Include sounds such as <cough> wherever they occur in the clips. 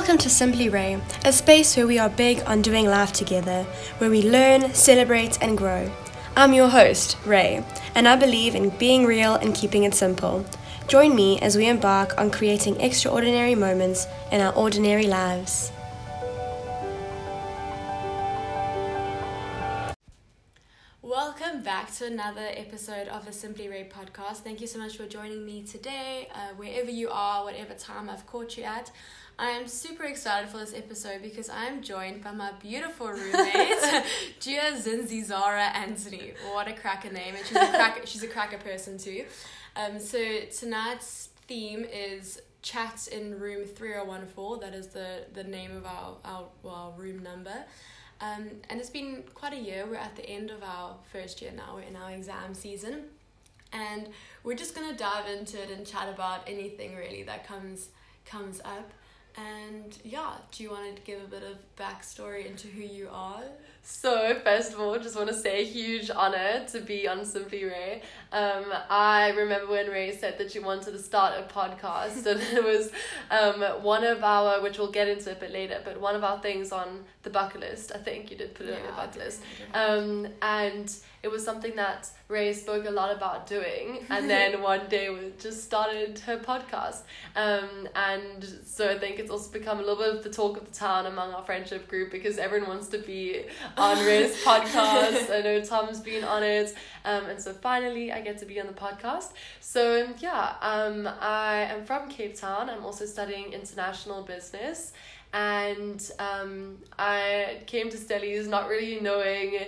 Welcome to Simply Rae, a space where we are big on doing life together, where we learn, celebrate, and grow. I'm your host, Rae, and I believe in being real and keeping it simple. Join me as we embark on creating extraordinary moments in our ordinary lives. Welcome back to another episode of the Simply Rae podcast. Thank you so much for joining me today, uh, wherever you are, whatever time I've caught you at. I am super excited for this episode because I am joined by my beautiful roommate, <laughs> Gia Zinzizara Antoni. What a cracker name, and she's a cracker. <laughs> she's a cracker person too. Um, so tonight's theme is chat in room three zero one four. That is the the name of our our, well, our room number. Um, and it's been quite a year. We're at the end of our first year now. We're in our exam season, and we're just gonna dive into it and chat about anything really that comes comes up. And yeah, do you want to give a bit of backstory into who you are? So, first of all, just want to say a huge honor to be on Simply Rae. Um, I remember when Rae said that she wanted to start a podcast, <laughs> and <laughs> it was um, one of our, which we'll get into a bit later, but one of our things on the bucket list. I think you did put it yeah, on your bucket list. Um, and it was something that Rae spoke a lot about doing, and <laughs> then one day we just started her podcast. Um, and so I think it's also become a little bit of the talk of the town among our friendship group because everyone wants to be <laughs> on Rae's podcast. I know Tom's been on it. Um, and so finally I get to be on the podcast. So yeah, um, I am from Cape Town. I'm also studying international business. And um, I came to Stellies not really knowing,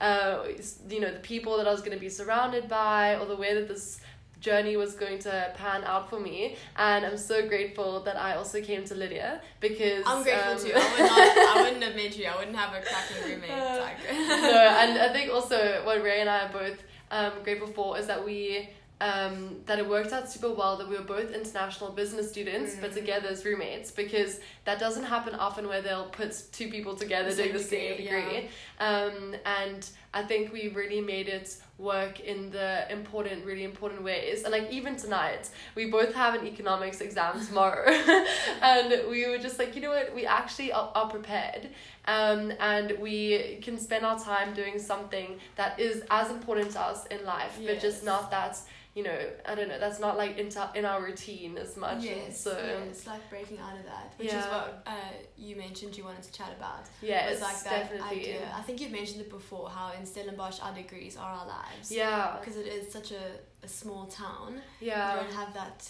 uh, you know, the people that I was going to be surrounded by or the way that this journey was going to pan out for me and I'm so grateful that I also came to Lydia because I'm grateful um, too I, would not, I <laughs> wouldn't have met you I wouldn't have a cracking roommate uh, no <laughs> and I think also what Rae and I are both um, grateful for is that we um, that it worked out super well that we were both international business students mm. but together as roommates because that doesn't happen often where they'll put two people together doing the same degree yeah. um, and I think we really made it work in the important really important ways and like even tonight we both have an economics exam tomorrow <laughs> and we were just like you know what we actually are, are prepared um, and we can spend our time doing something that is as important to us in life yes. but just not that you know, I don't know, that's not like in, in our routine as much. Yes, so yeah, it's like breaking out of that, which yeah. is what uh, you mentioned you wanted to chat about. Yeah, it's like that definitely. idea. I think you've mentioned it before, how in Stellenbosch our degrees are our lives. Yeah. Because it is such a, a small town. Yeah. You don't have that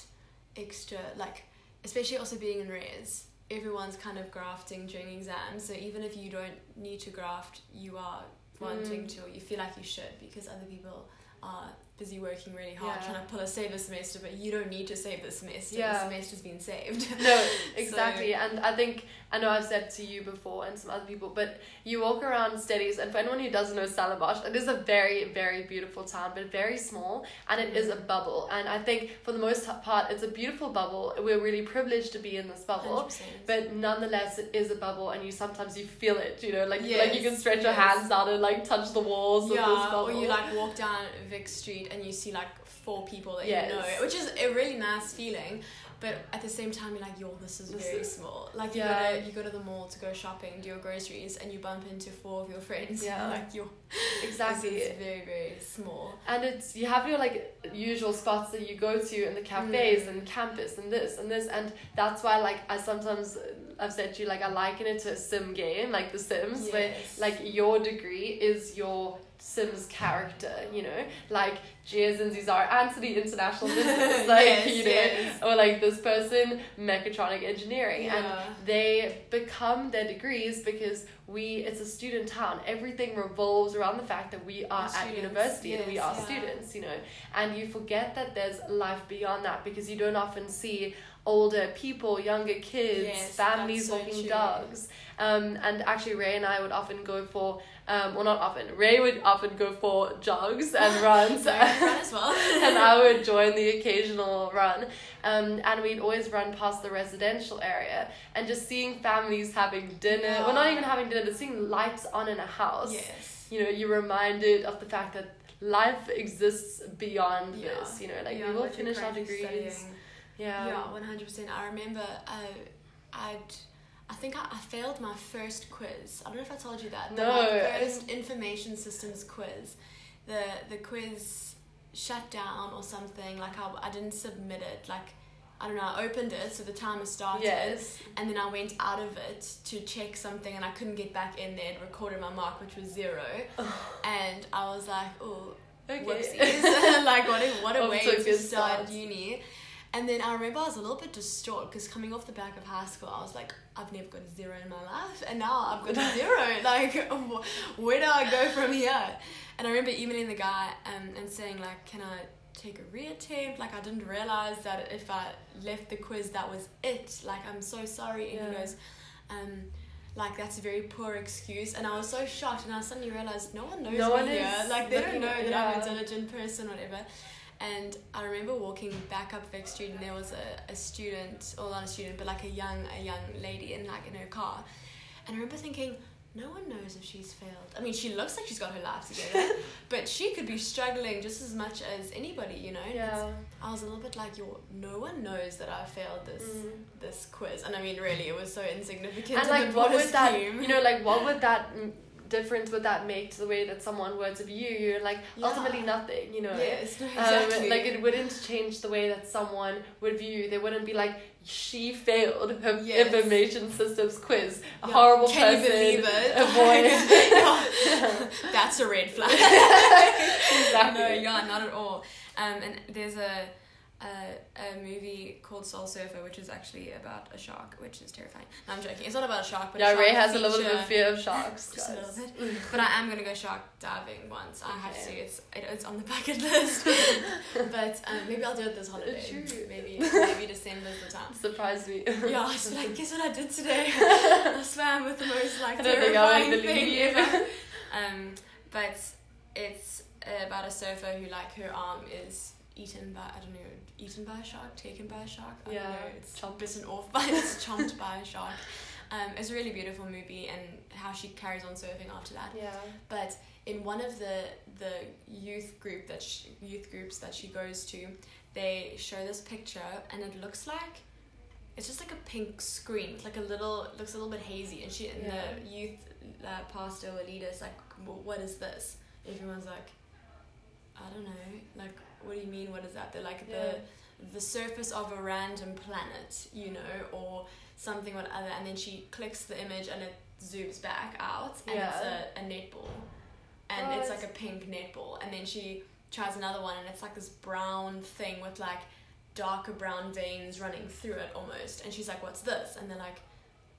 extra, like, especially also being in res everyone's kind of grafting during exams so even if you don't need to graft you are wanting mm. to or you feel like you should because other people are busy working really hard yeah. trying to pull a save the semester, but you don't need to save the semester. Yeah. The semester's been saved. No, <laughs> exactly. so. And I think I know I've said to you before and some other people, but you walk around Stellies and for anyone who doesn't know Stellenbosch, it is a very, very beautiful town, but very small, and it is a mm-hmm. bubble. And I think for the most part, it's a beautiful bubble. We're really privileged to be in this bubble, 100%. but nonetheless, it is a bubble, and you sometimes you feel it. You know, like yes. like you can stretch yes. your hands out and like touch the walls. Yeah, of this bubble. or you like walk down Vic Street and you see like four people that yes. you know, which is a really nice feeling but at the same time you're like yo this is very small like you go to you go to the mall to go shopping do your groceries and you bump into four of your friends <laughs> yeah like you're exactly it's very very small and it's you have your like usual spots that you go to in the cafes mm. and campus and this and this and that's why like I sometimes I've said to you like I liken it to a sim game like the Sims yes. where like your degree is your Sims character, you know, like Jez and Zizar Antoni International <laughs> Business, like yes, you know, yes. or like this person mechatronic engineering, yeah. and they become their degrees because we it's a student town. Everything revolves around the fact that we are at university yes, and we are yeah. students, you know, and you forget that there's life beyond that because you don't often see older people, younger kids, families so walking true. dogs. Um, and actually, Rae and I would often go for um, well, not often. Rae would often go for jogs and <laughs> runs, as <laughs> well. and I <laughs> would join the occasional run. Um, and we'd always run past the residential area and just seeing families having dinner. Yeah. Well, not even having dinner, but seeing lights on in a house. Yes. You know, you're reminded of the fact that life exists beyond yeah. this. You know, like yeah, we will finish our degrees. Studying. Yeah. Yeah, one hundred percent. I remember uh, I'd I think I, I failed my first quiz. I don't know if I told you that. No, my first information systems quiz. The the quiz shut down or something. Like I, I didn't submit it. Like I don't know. I opened it, so the timer started. Yes. And then I went out of it to check something, and I couldn't get back in there. It recorded my mark, which was zero. and I was like, oh, Okay. whoopsies. <laughs> like, what a, what a way to start. uni. And then I remember I was a little bit distraught because coming off the back of high school, I was like, I've never got a zero in my life. And now I've got a <laughs> zero. Like, where do I go from here? And I remember emailing the guy um, and saying, like, can I take a reattempt? Like, I didn't realize that if I left the quiz, that was it. Like, I'm so sorry. And he goes, um, like that's a very poor excuse and I was so shocked and I suddenly realized no one knows No me one here like they don't know at- that I'm a diligent person whatever and I remember walking back up Vic Street and there was a, a student or not a student but like a young a young lady in like in her car and I remember thinking no one knows if she's failed I mean she looks like she's got her life together <laughs> but she could be struggling just as much as anybody you know Yeah. I was a little bit like, yo, no one knows that I failed this Mm. this quiz, and I mean, really, it was so insignificant. And <laughs> like, what would that? You know, like, what would that mm, difference would that make to the way that someone words of you? You're like Yeah. ultimately nothing. You know. yes, no, <laughs> Um, exactly. like it wouldn't change the way that someone would view you. They wouldn't be like she failed her Yes. information systems quiz. A Yeah. horrible Can person. you believe it? <laughs> Avoid. <laughs> Yeah. That's a red flag. Exactly. No, yeah, not at all. Um, and there's a, a a movie called Soul Surfer, which is actually about a shark, which is terrifying. No, I'm joking. It's not about a shark, but a yeah, Rae has a little bit of fear of sharks. <laughs> Just a little bit. But I am gonna go shark diving once. I have to. It's it, it's on the bucket list. <laughs> but um, maybe I'll do it this holiday. True. Maybe <laughs> maybe December's the time. Surprise me. Yeah, I was like, guess what I did today? I swam with the most like I don't think I terrifying thing ever. Um, but it's about a surfer who like her arm is eaten by I don't know eaten by a shark, taken by a shark. I Yeah, don't know. It's chomped. bitten off by it's <laughs> chomped by a shark. Um, it's a really beautiful movie and how she carries on surfing after that. Yeah. But in one of the the youth group that she, youth groups that she goes to, they show this picture and it looks like it's just like a pink screen. It's like a little it looks a little bit hazy. And she and Yeah. the youth uh, pastor or leader is like, "Wh- "What is this?" Everyone's like, "I don't know." Like, what do you mean? What is that? They're like Yeah. the the surface of a random planet, you know, or something or other. And then she clicks the image and it zooms back out, and it's a, a netball, and oh, it's What? like a pink netball. And then she tries another one, and it's like this brown thing with like darker brown veins running through it almost. And she's like, "What's this?" And they're like,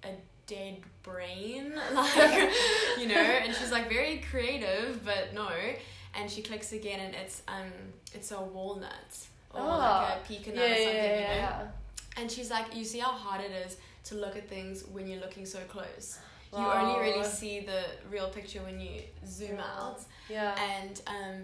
"A dead brain," <laughs> like you know. And she's like very creative, but no. And she clicks again, and it's um, it's a walnut or Ah. like a pecan Yeah, or something, yeah, you know. yeah. And she's like, you see how hard it is to look at things when you're looking so close. You only really see the real picture when you zoom Wow. out. Yeah. And um,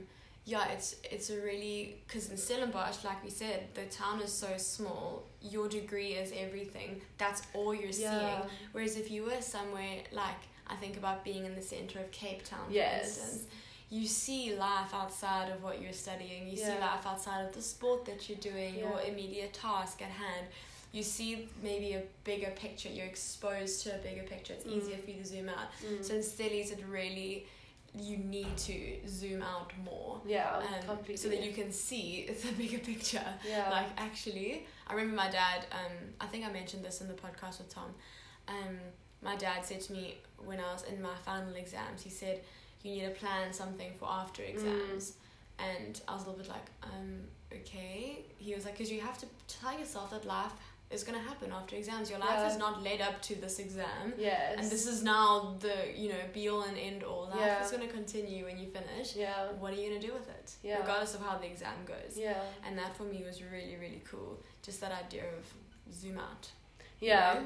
yeah, it's it's a really because in Stellenbosch, like we said, the town is so small. Your degree is everything. That's all you're seeing. yeah. Whereas if you were somewhere like I think about being in the center of Cape Town, for instance, you see life outside of what you're studying. You see life outside of the sport that you're doing, your immediate task at hand. You see maybe a bigger picture. You're exposed to a bigger picture. It's Mm. easier for you to zoom out. Mm. So in Stellies, it really you need to zoom out more. yeah, Um, completely. so that you can see <laughs> the bigger picture yeah. like actually i remember my dad um i think i mentioned this in the podcast with tom um my dad said to me when i was in my final exams he said you need to plan something for after Mm. exams and i was a little bit like um okay he was like because you have to tell yourself that life is going to happen after exams your life Yeah. is not led up to this exam yes. and this is now the you know be all and end all life Yeah. is going to continue when you finish yeah. what are you going to do with it Yeah. regardless of how the exam goes Yeah. and that for me was really really cool just that idea of zoom out Yeah.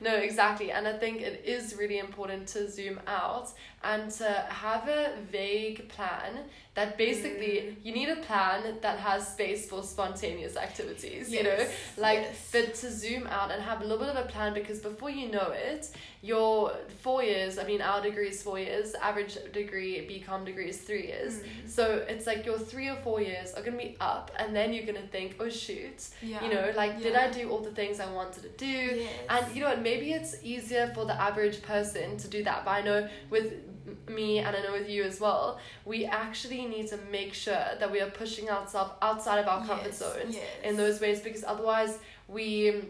No, exactly. And I think it is really important to zoom out and to have a vague plan that basically Mm. you need a plan that has space for spontaneous activities, you know? Like, yes. but to zoom out and have a little bit of a plan because before you know it, your four years, I mean, our degree is four years, average degree, BCom degree is three years. Mm. So it's like your three or four years are going to be up, and then you're going to think, oh shoot, yeah. you know, like, did I do all the things I wanted to do? Yes. And you know what? Maybe it's easier for the average person to do that. But I know with me and I know with you as well, we actually need to make sure that we are pushing ourselves outside of our comfort Yes, zone yes. in those ways because otherwise we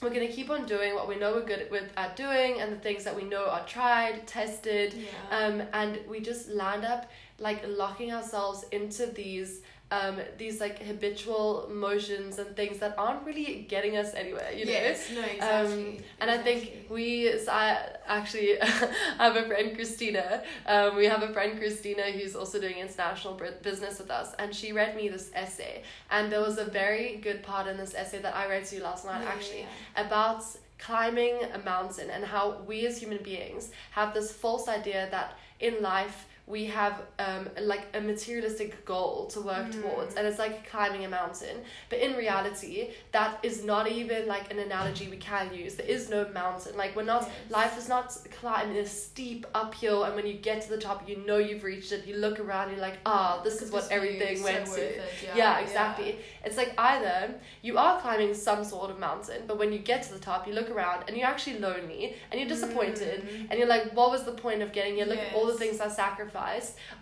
we're gonna keep on doing what we know we're good with at doing and the things that we know are tried, tested, Yeah. um, and we just land up like locking ourselves into these um these like habitual motions and things that aren't really getting us anywhere you know yes. No. Exactly. um, and I think we, so I actually <laughs> have a friend, Christina. Um, we have a friend, Christina, who's also doing international business with us. And she read me this essay. And there was a very good part in this essay that I read to you last night, Yeah, actually, yeah. about climbing a mountain and how we as human beings have this false idea that in life we have um, like a materialistic goal to work Mm. towards and it's like climbing a mountain but in reality that is not even like an analogy we can use there is no mountain like we're not Yes. life is not climbing a steep uphill and when you get to the top you know you've reached it you look around you're like ah this is what everything so went to it, Yeah. yeah, exactly. It's like either you are climbing some sort of mountain, but when you get to the top, you look around and you're actually lonely and you're disappointed Mm. and you're like, what was the point of getting here? Look at all the things I sacrificed.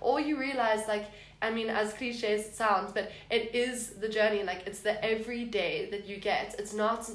Or you realize, like, I mean, as cliche as it sounds, but it is the journey. Like, it's the everyday that you get. It's not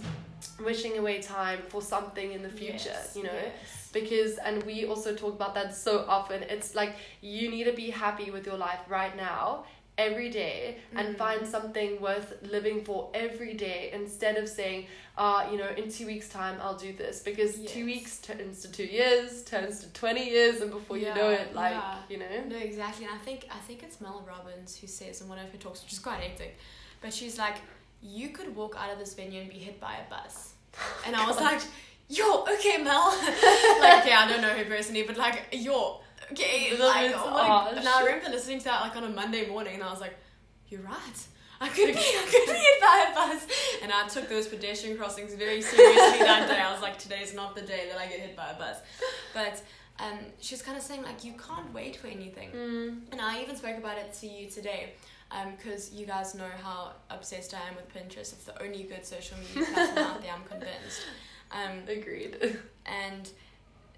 wishing away time for something in the future, Yes, you know? yes. because and we also talk about that so often it's like you need to be happy with your life right now every day and Mm. find something worth living for every day instead of saying uh you know in two weeks time i'll do this because two weeks turns to two years turns to 20 years and before you know it like yeah. you know No, exactly. And I think I think it's Mel Robbins who says in one of her talks, which is quite hectic, but she's like, you could walk out of this venue and be hit by a bus. And I was <laughs> like, yo, okay, Mel. <laughs> like, yeah, I don't know her personally, but like, yo, okay. Like, bit what a- harsh. and I remember listening to that like on a Monday morning, and I was like, you're right. I could be, I could be hit by a bus. And I took those pedestrian crossings very seriously that day. I was like, today's not the day that I get hit by a bus. But um, she was kind of saying like, you can't wait for anything. mm, And I even spoke about it to you today because you guys know how obsessed I am with Pinterest. It's the only good social media platform out there, I'm convinced. Um, <laughs> agreed and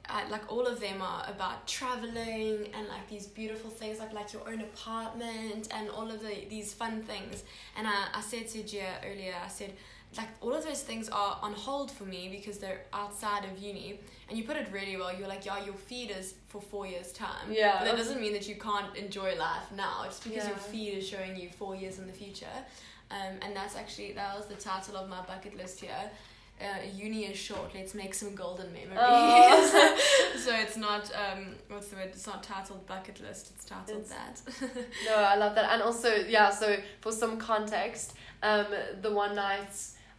I, like all of them are about traveling and like these beautiful things like like your own apartment and all of the these fun things. And I, I said to Gia earlier I said like all of those things are on hold for me because they're outside of uni. And you put it really well. You're like yeah your feed is for four years time. Yeah. but that doesn't mean that you can't enjoy life now. It's because your feed is showing you four years in the future. Um, and that's actually that was the title of my bucket list here uh, uni is short. Let's make some golden memories. Oh. <laughs> <laughs> so it's not um, what's the word? It's not titled bucket list. It's titled It's- that. <laughs> No, I love that. And also, yeah, so for some context, um, the one night,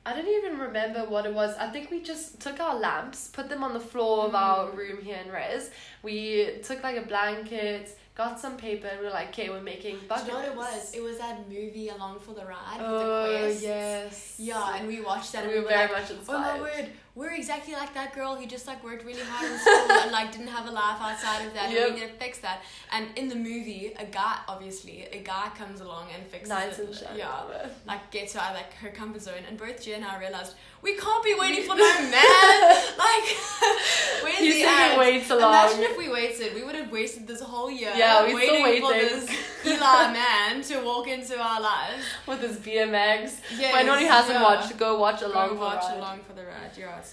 I don't even remember what it was. I think we just took our lamps, put them on the floor of our Mm. room here in Res. We took like a blanket, got some paper, and we were like, okay, we're making Do you know what it was? It was that movie Along for the Ride with Oh, the quest. yes. Yeah, and we watched that And and we we were very like, much Oh inspired. my word, we're exactly like that girl who just like worked really hard in school and like didn't have a life outside of that. Yep. And we need to fix that. And in the movie, a guy obviously a guy comes along and fixes Nice it. and. Yeah. like gets her out of like her comfort zone and both Gia and I realized we can't be waiting for <laughs> no man like <laughs> where's You the ad? wait so long. imagine if we waited we would have wasted this whole year Yeah, we still waiting for this <laughs> Eli man to walk into our lives With his BMX. yes, For anyone who hasn't yeah. watched, go watch Go Along for watch the Ride. along for the ride yeah a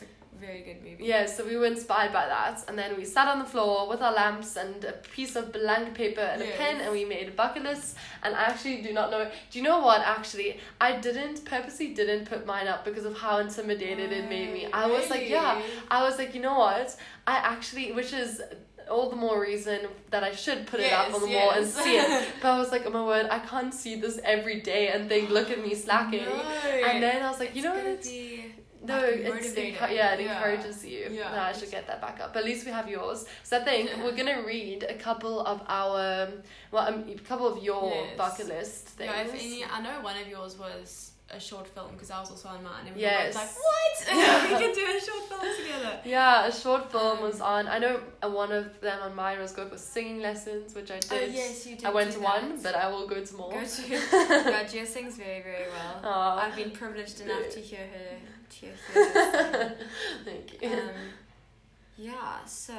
very good movie Yeah, so we were inspired by that, and then we sat on the floor with our lamps and a piece of blank paper and a pen, and we made a bucket list. And I actually do not know. Do you know what? Actually, I didn't purposely didn't put mine up because of how intimidated it made me. I was like, yeah, I was like, you know what? I actually, which is all the more reason that I should put it up on the wall and see it. <laughs> But I was like, oh my word, I can't see this every day and think, look at me slacking. <gasps> No. And then I was like, you It's know what? No, it's encu- yeah, it Yeah. encourages you. Yeah. No, I should get that back up. But at least we have yours. So I think we're gonna read a couple of our, well, um, a couple of your Yes. bucket list things. Yeah, if any, I know one of yours was a short film because I was also on mine. And we Yes. were like, what? <laughs> we can do a <laughs> short film together. Yeah, a short film Um, was on. I know uh, one of them on mine was go for singing lessons, which I did. Oh, yes, you did. I went to that. one, but I will go to more. Go to. <laughs> yeah, Gia sings very, very well. Aw, I've been privileged enough to hear her. To hear thank you. um, yeah, so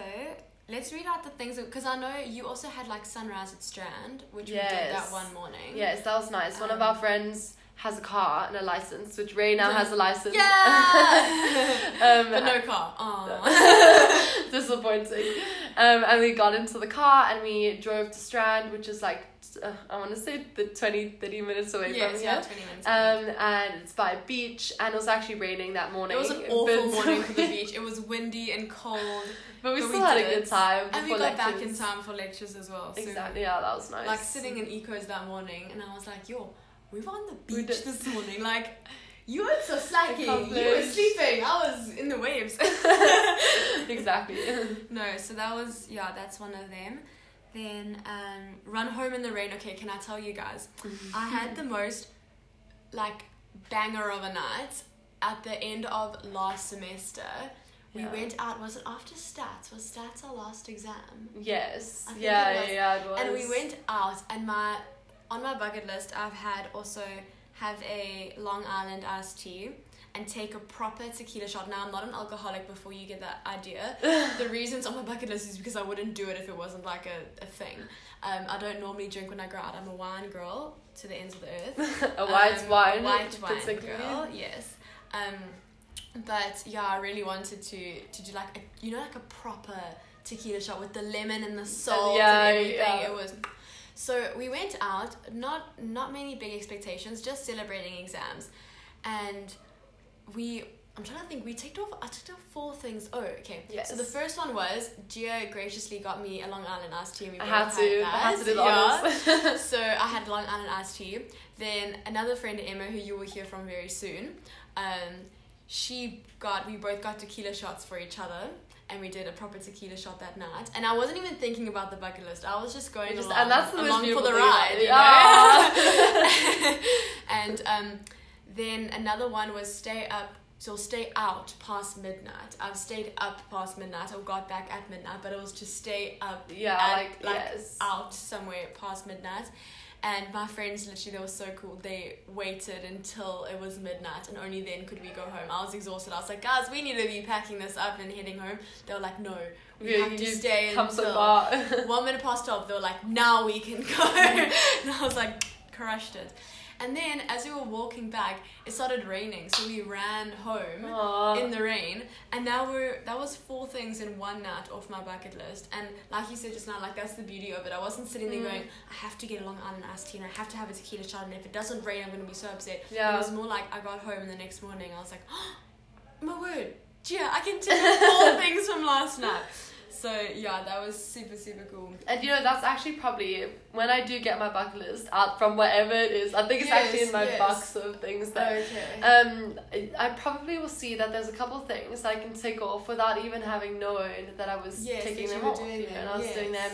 let's read out the things because I know you also had like sunrise at Strand, which we did that one morning. yes, that was nice. One of Um, our friends has a car and a license, which Rae now has a license. Yeah. <laughs> um, but no car. Oh. <laughs> disappointing. Um, and we got into the car and we drove to Strand, which is like, uh, I want to say the 20, 30 minutes away yes, from yeah, here. twenty minutes. Um, and it's by a beach, and it was actually raining that morning. it was an awful morning for the beach. It was windy and cold, <laughs> But we but still we had did a good time. and we got back in time for lectures as well. So Exactly, yeah, that was nice. like sitting in ecos that morning and I was like, yo, we were on the beach did. this morning. <laughs> Like, you were so slacking. You were sleeping. I was in the waves. <laughs> exactly. <laughs> no, so that was, yeah, that's one of them. Then um, Run Home in the Rain. Okay, can I tell you guys? I had the most, like, banger of a night at the end of last semester. We Yeah. went out, was it after stats? Was stats our last exam? Yes. Yeah, yeah, it was. And we went out, and my on my bucket list, I've had also have a Long Island iced tea and take a proper tequila shot. Now I'm not an alcoholic. Before you get that idea, <laughs> the reasons on my bucket list is because I wouldn't do it if it wasn't like a, a thing. Um, I don't normally drink when I go out. I'm a wine girl to the ends of the earth. <laughs> a white Um, wine. White wine <laughs> girl. Yes. Um, but yeah, I really wanted to to do like a you know like a proper tequila shot with the lemon and the salt yeah, and everything. yeah. It was. So we went out, not not many big expectations, just celebrating exams, and we. I'm trying to think. We ticked off. I ticked off four things. Oh, okay. Yes. So the first one was Gia graciously got me a Long Island iced tea. And we I had to. that. I had to do the Yeah. <laughs> so I had Long Island iced tea. Then another friend Emma, who you will hear from very soon, um, she got we both got tequila shots for each other, and we did a proper tequila shot that night. And I wasn't even thinking about the bucket list. I was just going Just- along, and that's the along for the ride. You know? <laughs> <laughs> and um, then another one was stay up. So stay out past midnight. I've stayed up past midnight. I got back at midnight, but it was to stay up yeah, at, like, yes. out somewhere past midnight. And my friends literally they were so cool. They waited until it was midnight and only then could we go home. I was exhausted. I was like, guys, we need to be packing this up and heading home. They were like, no, we You- have to stay Come until so far. <laughs> one minute past twelve. They were like, now we can go. <laughs> and I was like, crushed it. And then as we were walking back, it started raining, so we ran home Aw. in the rain. And now we're that was four things in one night off my bucket list. And like you said just now like that's the beauty of it. I wasn't sitting there Mm. going i have to get a long island iced tea and i have to have a tequila shot. And if it doesn't rain i'm going to be so upset. Yeah. it was more like i got home and the next morning. I was like <gasps> oh, my word. Yeah i can tell you four <laughs> things from last night so yeah that was super super cool And you know, that's actually probably when I do get my bucket list out from wherever it is. I think it's Yes, actually in my yes. box of things that. okay Um, I- probably will see that there's a couple things I can tick off without even having known that I was Yes, taking them off. doing you know, them, and I was doing them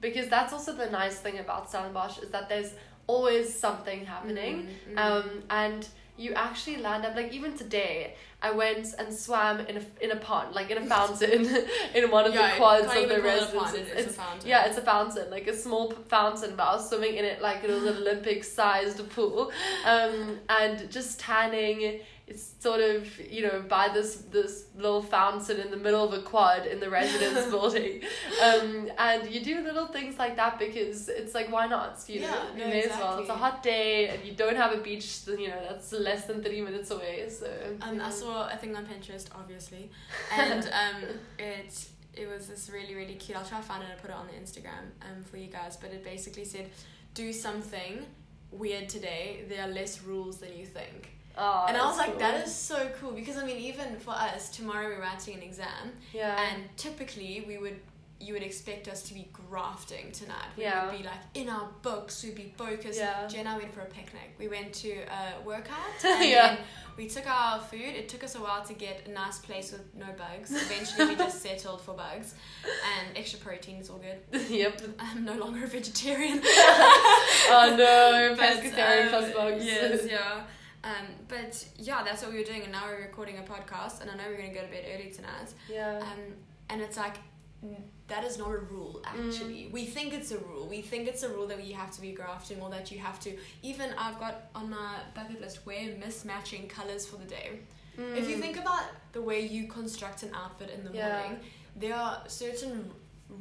because that's also the nice thing about Stellenbosch is that there's always something happening. Mm, mm. Um, and you actually land up like even today. I went and swam in a in a pond, like in a fountain, <laughs> in one of Yeah, the quads of the residence. it pond, it's a fountain. yeah, it's a fountain, like a small p- fountain, but I was swimming in it like it was an Olympic sized pool. Um, and just tanning, it's sort of, you know, by this this little fountain in the middle of a quad in the <laughs> residence building. Um, and you do little things like that because it's like, why not? You know, you no, may as well. It's a hot day and you don't have a beach, then, you know, that's less than 30 minutes away. So, Um, I saw a thing on Pinterest, obviously, and <laughs> um, it it was this really really cute. I'll try to find it and put it on the Instagram um for you guys. But it basically said, do something weird today. There are less rules than you think. Oh, and I was like, cool. that is so cool because I mean, even for us, tomorrow we're writing an exam, yeah. and typically we would. You would expect us to be grafting tonight. We Yeah. would be like in our books. We'd be focused. Yeah. Jen and I went for a picnic. We went to a workout. <laughs> And Yeah. we took our food. It took us a while to get a nice place with no bugs. Eventually, we just <laughs> settled for bugs and extra protein is all good. <laughs> yep. I'm no longer a vegetarian. Oh no, pescatarian um, plus bugs. Yes, yeah. Um, but yeah, that's what we were doing, and now we're recording a podcast, and I know we're gonna go to bed early tonight. Yeah. Um, and it's like mm, that is not a rule actually. We think it's a rule. We think it's a rule that you have to be grafting or that you have to. Even I've got on my bucket list wear mismatching colors for the day. If you Mm. think about the way you construct an outfit in the Yeah. morning, there are certain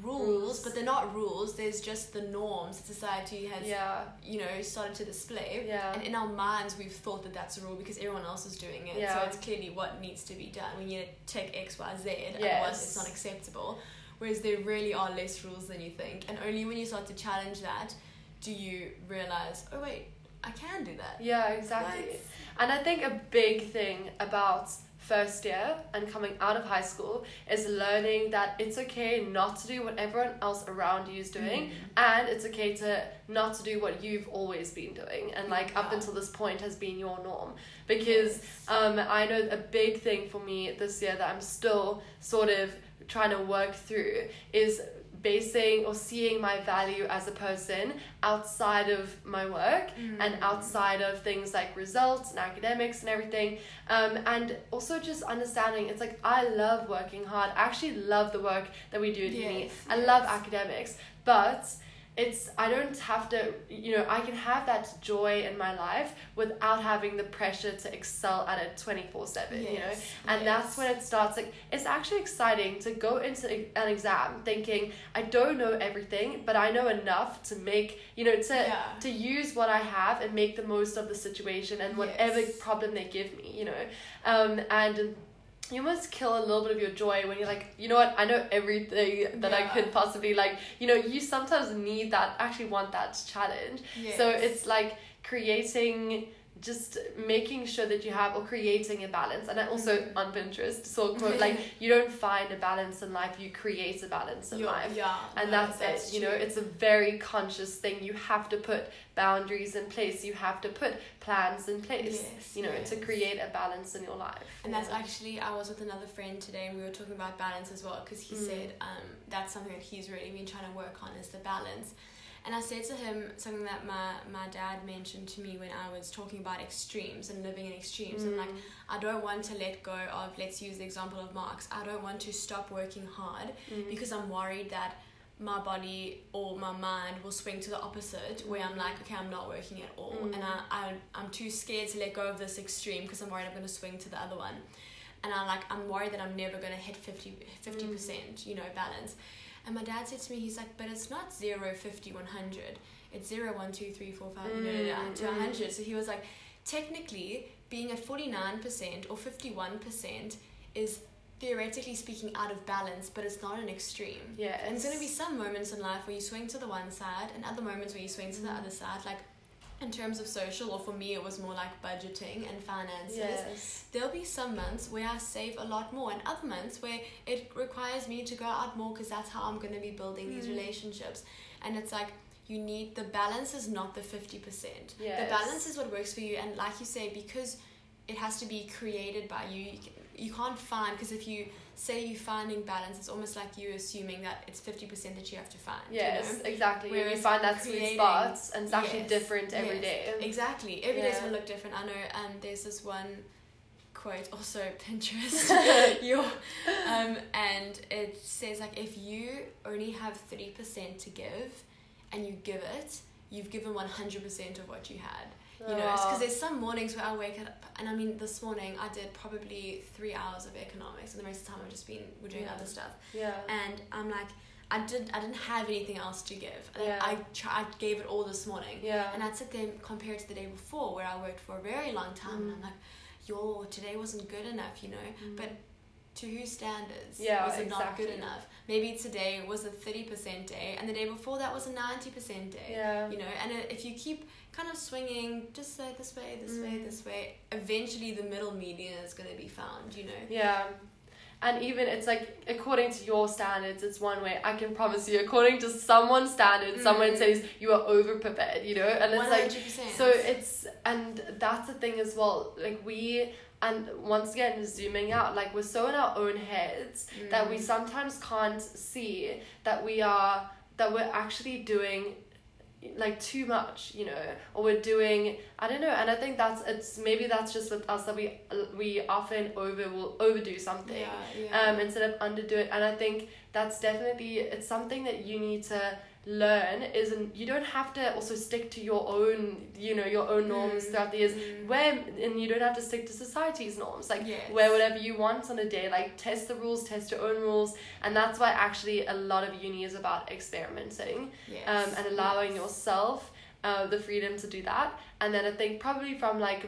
rules, Rules. but they're not rules. There's just the norms that society has, yeah. you know, started to display. Yeah. And in our minds, we've thought that that's a rule because everyone else is doing it. So it's clearly what needs to be done. We need to take X, Y, Z. Otherwise, Yes. it's not acceptable. Whereas there really are less rules than you think. And only when you start to challenge that do you realize, oh, wait, I can do that. Yeah, exactly. And I think a big thing about first year and coming out of high school is learning that it's okay not to do what everyone else around you is doing Mm. and it's okay to not to do what you've always been doing and like up until this point has been your norm because Yes. um, I know a big thing for me this year that I'm still sort of trying to work through is basing or seeing my value as a person outside of my work and Mm. outside of things like results and academics and everything. Um, and also just understanding it's like i love working hard. I actually love the work that we do at uni. Yes, i love academics. But it's i don't have to you know i can have that joy in my life without having the pressure to excel at it 24 7 you know Yes, and that's when it starts like it's actually exciting to go into an exam thinking i don't know everything but i know enough to make you know to Yeah. to use what i have and make the most of the situation and whatever Yes. problem they give me you know um and you must kill a little bit of your joy when you're like, you know what, I know everything that I could possibly like, you know, you sometimes need that, actually want that challenge. So it's like creating just making sure that you have or creating a balance and I also Mhm. on pinterest saw a quote <laughs> like you don't find a balance in life you create a balance in You're- life Yeah. and no, that's, it you know it's a very conscious thing you have to put boundaries in place you have to put plans in place Yes, you know to create a balance in your life And that's actually, I was with another friend today and we were talking about balance as well because he Mm. said um, that's something that he's really been trying to work on is the balance. And I said to him something that my, my dad mentioned to me when I was talking about extremes and living in extremes. And like, Mm. I don't want to let go of, let's use the example of Marx, I don't want to stop working hard Mm. because I'm worried that my body or my mind will swing to the opposite where I'm like, okay, I'm not working at all. Mm. And I, I, I'm too scared to let go of this extreme because I'm worried I'm going to swing to the other one. And I like, I'm worried that I'm never going to hit 50, 50%, you know, balance. And my dad said to me, he's like, but it's not 0, 50, 100. It's 0, 1, 2, 3, 4, 5, you know, Mm, to mm. 100. So he was like, technically, being at 49% or 51% is theoretically speaking out of balance, but it's not an extreme. yeah And there's going to be some moments in life where you swing to the one side and other moments where you swing to the Mm. other side. Like in terms of social, or for me, it was more like budgeting and finances. yes There'll be some months where I save a lot more, and other months where it requires me to go out more because that's how I'm going to be building these Mm. relationships. And it's like, you need the balance is not the 50%. Yes. The balance is what works for you. And like you say, because it has to be created by you, you, can, you can't find, because if you say you're finding balance, it's almost like you assuming that it's 50% that you have to find. you yes know? exactly you find that sweet creating- spot and it's actually Yes, different every yes, day. Exactly. Every day's Yeah. gonna look different. I know um there's this one quote, also <laughs> Pinterest. <laughs> Your um and it says like if you only have thirty percent to give and you give it, you've given one hundred percent of what you had. You know, Oh. because there's some mornings where I wake up and I mean this morning I did probably three hours of economics and the rest of the time I've just been we're doing Yeah. other stuff yeah and I'm like I did I didn't have anything else to give. Yeah. I try, I gave it all this morning. yeah And I'd sit there and compare it to the day before where I worked for a very long time and Mm. I'm like, yo, today wasn't good enough, you know? Mm. But to whose standards Yeah, was it not good enough? Maybe today was a 30% day and the day before that was a 90% day. yeah You know, and if you keep kind of swinging just say this way, this way, Mm. this way, eventually the middle median is going to be found, you know? Yeah. And even it's like according to your standards, it's one way. I can promise you, according to someone's standards, someone Mm. says you are over prepared, you know? And it's like 100%. so it's and that's the thing as well. Like we and once again zooming out, like we're so in our own heads that we Mm. sometimes can't see that we are that we're actually doing like too much you know or we're doing i don't know and i think that's it's maybe that's just with us that we we often over will overdo something Yeah, yeah. um instead of underdo it and i think that's definitely it's something that you need to learn isn't you don't have to also stick to your own you know your own norms Mm, throughout the years mm. where and you don't have to stick to society's norms like Yes. wear whatever you want on a day like test the rules test your own rules and that's why actually a lot of uni is about experimenting yes. um, and allowing yes. yourself uh, the freedom to do that and then i think probably from like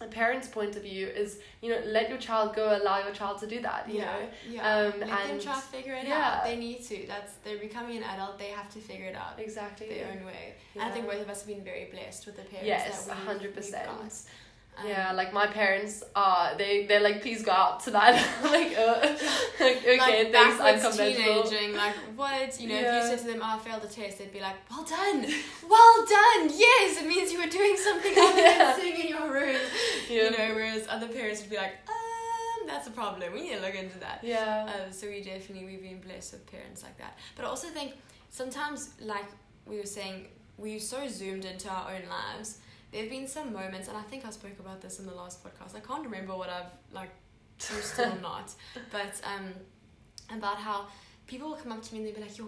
a parent's point of view is you know let your child go allow your child to do that you yeah, know yeah. Um, Let them and- try to figure it yeah. out. They need to. That's they're becoming an adult. They have to figure it out exactly their own way. And I think both of us have been very blessed with the parents Yes, that we've, 100%. Got. Um, yeah, like my parents are they they're like please go out tonight. I'm <laughs> like, uh, <laughs> like okay, like thanks, teenaging, like what? You know, Yeah. if you said to them, "Oh, I failed the test," they'd be like, "Well done, well done, yes." It means you were doing something <laughs> other Yeah. than sitting in your room. Yeah. You know, whereas other parents would be like, "Um, that's a problem. We need to look into that." Yeah. Um, so we definitely we've been blessed with parents like that. But I also think sometimes, like we were saying, we're so zoomed into our own lives. There have been some moments, and I think I spoke about this in the last podcast. I can't remember what I've like posted or <laughs> not, but um, about how people will come up to me and they'll be like, "Yo,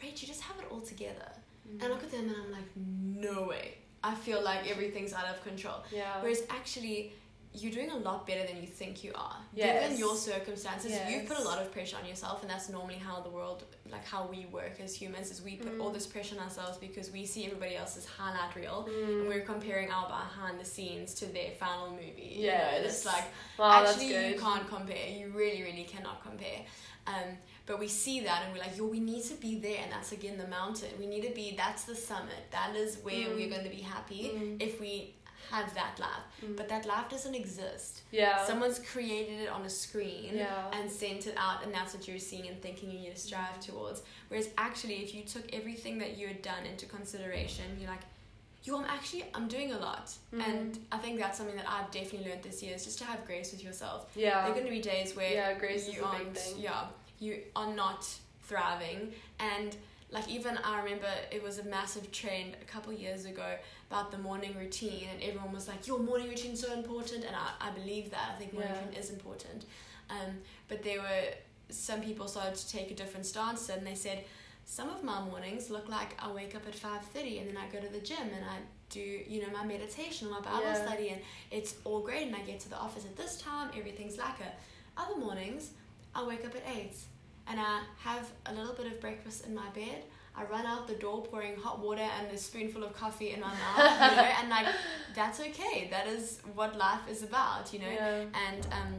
Rach, you just have it all together." And I look at them and I'm like, "No way." I feel like everything's out of control. yeah. Whereas actually, you're doing a lot better than you think you are. Yes. Given your circumstances, you've put a lot of pressure on yourself, and that's normally how the world, like how we work as humans, is we put Mm. all this pressure on ourselves because we see everybody else's highlight reel, Mm. and we're comparing our behind the scenes to their final movie. You know, it's like wow, actually you can't compare. You really, really cannot compare. Um, but we see that and we're like, yo, we need to be there, and that's again the mountain. We need to be. That's the summit. That is where Mm. we're going to be happy Mm. if we have that life. Mm. But that life doesn't exist. yeah. Someone's created it on a screen yeah. and sent it out, and that's what you're seeing and thinking you need to strive towards. Whereas actually, if you took everything that you had done into consideration, you're like, yo, I'm actually I'm doing a lot, Mm. and I think that's something that I've definitely learned this year is just to have grace with yourself. yeah. There are going to be days where Yeah, grace is you big aren't, thing. yeah, you are not thriving, and like even I remember it was a massive trend a couple years ago about the morning routine, and everyone was like, "Your morning routine is so important," and I, I believe that. I think morning Yeah. routine is important, um, but there were some people started to take a different stance, and they said. Some of my mornings look like I wake up at five thirty and then I go to the gym and I do you know my meditation, my Bible Yeah. study, and it's all great. And I get to the office at this time, everything's like lacquer. Other mornings, I wake up at 8 and I have a little bit of breakfast in my bed. I run out the door pouring hot water and a spoonful of coffee in my mouth, you know, and like <laughs> that's okay. That is what life is about, you know. Yeah. And um,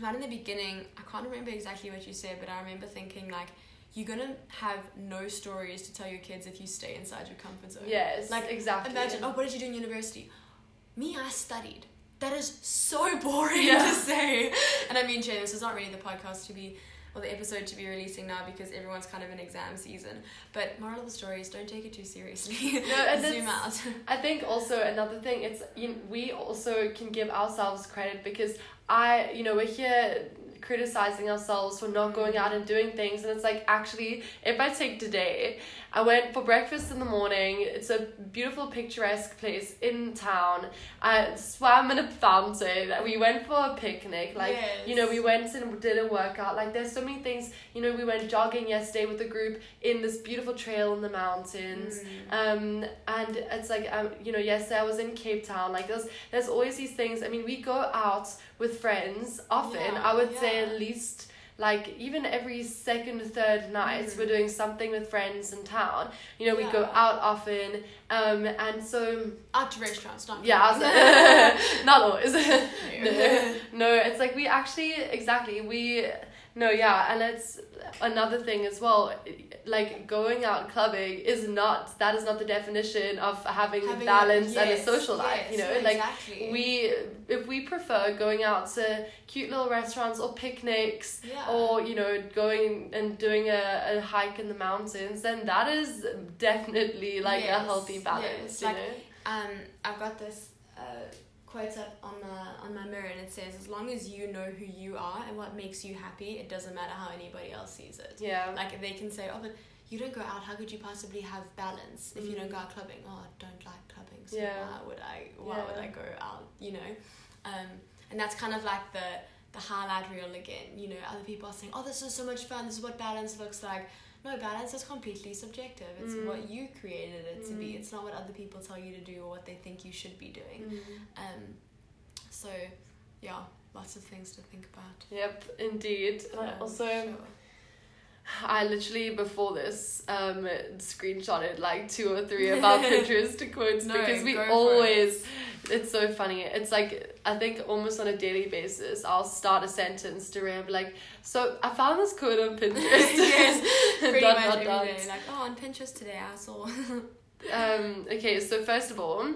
right in the beginning, I can't remember exactly what you said, but I remember thinking like, you're gonna have no stories to tell your kids if you stay inside your comfort zone. Yes. Like, exactly. Imagine, oh, what did you do in university? Me, I studied. That is so <laughs> boring Yeah. to say. And I mean, Jay, this is not really the podcast to be, or the episode to be releasing now because everyone's kind of in exam season. But moral of the story is don't take it too seriously. No, and <laughs> Zoom out. I think also another thing it's you know, we also can give ourselves credit because I you know we're here criticizing ourselves for not going out and doing things. And it's like actually if I take today I went for breakfast in the morning. It's a beautiful picturesque place in town. I swam in a fountain. We went for a picnic. Like you know we went and did a workout. Like there's so many things. You know we went jogging yesterday with a group in this beautiful trail in the mountains. Mm. um and it's like um you know yesterday i was in cape town. Like there's there's always these things. I mean we go out with friends often Yeah, i would say at least like even every second third night Mm. we're doing something with friends in town. You know we go out often um and so Out to restaurants, not yeah like, <laughs> not always. No, <laughs> <laughs> no it's like we actually exactly we no yeah and it's another thing as well like going out clubbing is not that is not the definition of having, Having a- balance and a social life you know yes, like exactly. we if we prefer going out to cute little restaurants or picnics yeah. or you know going and doing a, a hike in the mountains then that is definitely like a healthy balance yes, you like- know Um, I've got this uh, quote up on my on my mirror, and it says, "As long as you know who you are and what makes you happy, it doesn't matter how anybody else sees it. yeah Like they can say, oh, but you don't go out. How could you possibly have balance if you don't go out clubbing? Oh, I don't like clubbing, so Mm. Yeah. why would I? Why would I go out? You know, um, and that's kind of like the the highlight reel again. You know, other people are saying, "Oh, this is so much fun. This is what balance looks like." No, balance is completely subjective. It's Mm. what you created it to be. Mm. It's not what other people tell you to do or what they think you should be doing. Mm. Um, so, yeah, lots of things to think about. Yep, indeed. And Yeah, also, sure. I literally before this um screenshotted like two or three of our <laughs> Pinterest quotes No, because we always. It's so funny. It's like I think almost on a daily basis, I'll start a sentence to be like, "So I found this quote on Pinterest." <laughs> yes, <laughs> pretty Dot, much dot, every dot. day. Like, oh, on Pinterest today I saw. Um, okay, so first of all,